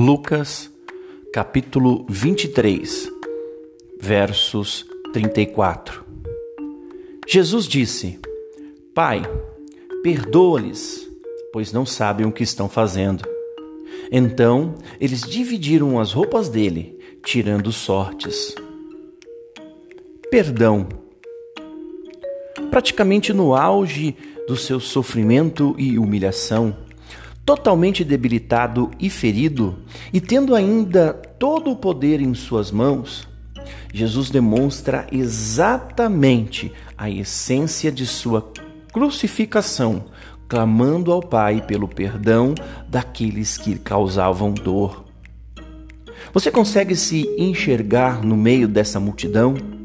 Lucas, capítulo 23, versos 34. Jesus disse: Pai, perdoa-lhes, pois não sabem o que estão fazendo. Então eles dividiram as roupas dele, tirando sortes. Perdão. Praticamente no auge do seu sofrimento e humilhação, totalmente debilitado e ferido, e tendo ainda todo o poder em suas mãos, Jesus demonstra exatamente a essência de sua crucificação, clamando ao Pai pelo perdão daqueles que causavam dor. Você consegue se enxergar no meio dessa multidão?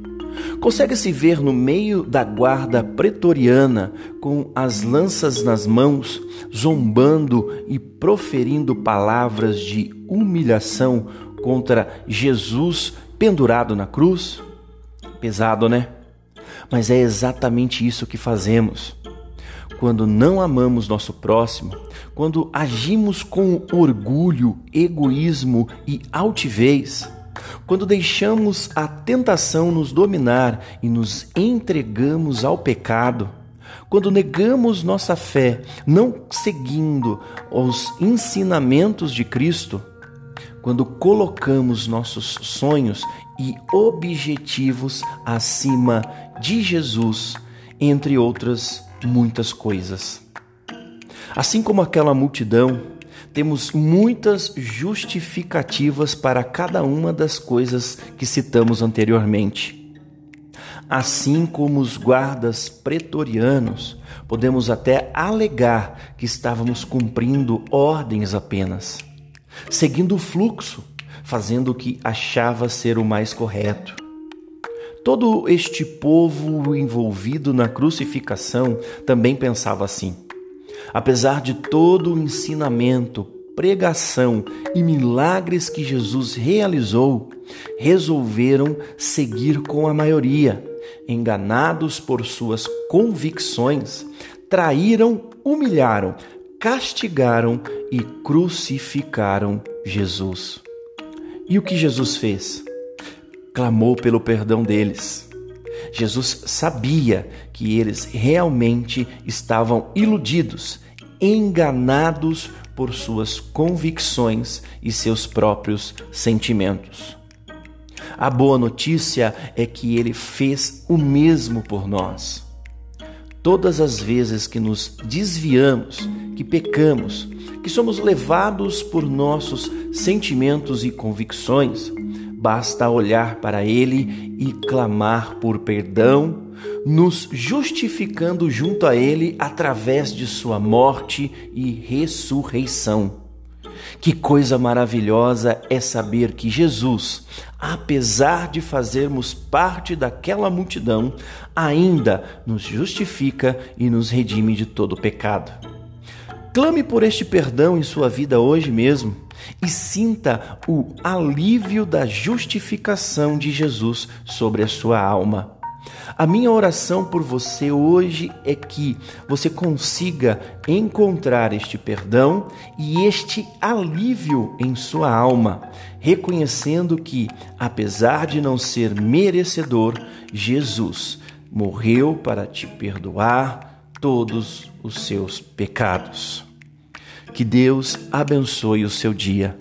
Consegue se ver no meio da guarda pretoriana, com as lanças nas mãos, zombando e proferindo palavras de humilhação contra Jesus pendurado na cruz? Pesado, né? Mas é exatamente isso que fazemos. Quando não amamos nosso próximo, quando agimos com orgulho, egoísmo e altivez, quando deixamos a tentação nos dominar e nos entregamos ao pecado, quando negamos nossa fé, não seguindo os ensinamentos de Cristo, quando colocamos nossos sonhos e objetivos acima de Jesus, entre outras muitas coisas. Assim como aquela multidão, temos muitas justificativas para cada uma das coisas que citamos anteriormente. Assim como os guardas pretorianos, podemos até alegar que estávamos cumprindo ordens apenas, seguindo o fluxo, fazendo o que achava ser o mais correto. Todo este povo envolvido na crucificação também pensava assim. Apesar de todo o ensinamento, pregação e milagres que Jesus realizou, resolveram seguir com a maioria, enganados por suas convicções, traíram, humilharam, castigaram e crucificaram Jesus. E o que Jesus fez? Clamou pelo perdão deles. Jesus sabia que eles realmente estavam iludidos, enganados por suas convicções e seus próprios sentimentos. A boa notícia é que ele fez o mesmo por nós. Todas as vezes que nos desviamos, que pecamos, que somos levados por nossos sentimentos e convicções, Basta olhar para Ele e clamar por perdão, nos justificando junto a Ele através de Sua morte e ressurreição. Que coisa maravilhosa é saber que Jesus, apesar de fazermos parte daquela multidão, ainda nos justifica e nos redime de todo pecado. Clame por este perdão em sua vida hoje mesmo e sinta o alívio da justificação de Jesus sobre a sua alma. A minha oração por você hoje é que você consiga encontrar este perdão e este alívio em sua alma, reconhecendo que, apesar de não ser merecedor, Jesus morreu para te perdoar todos os seus pecados. Que Deus abençoe o seu dia.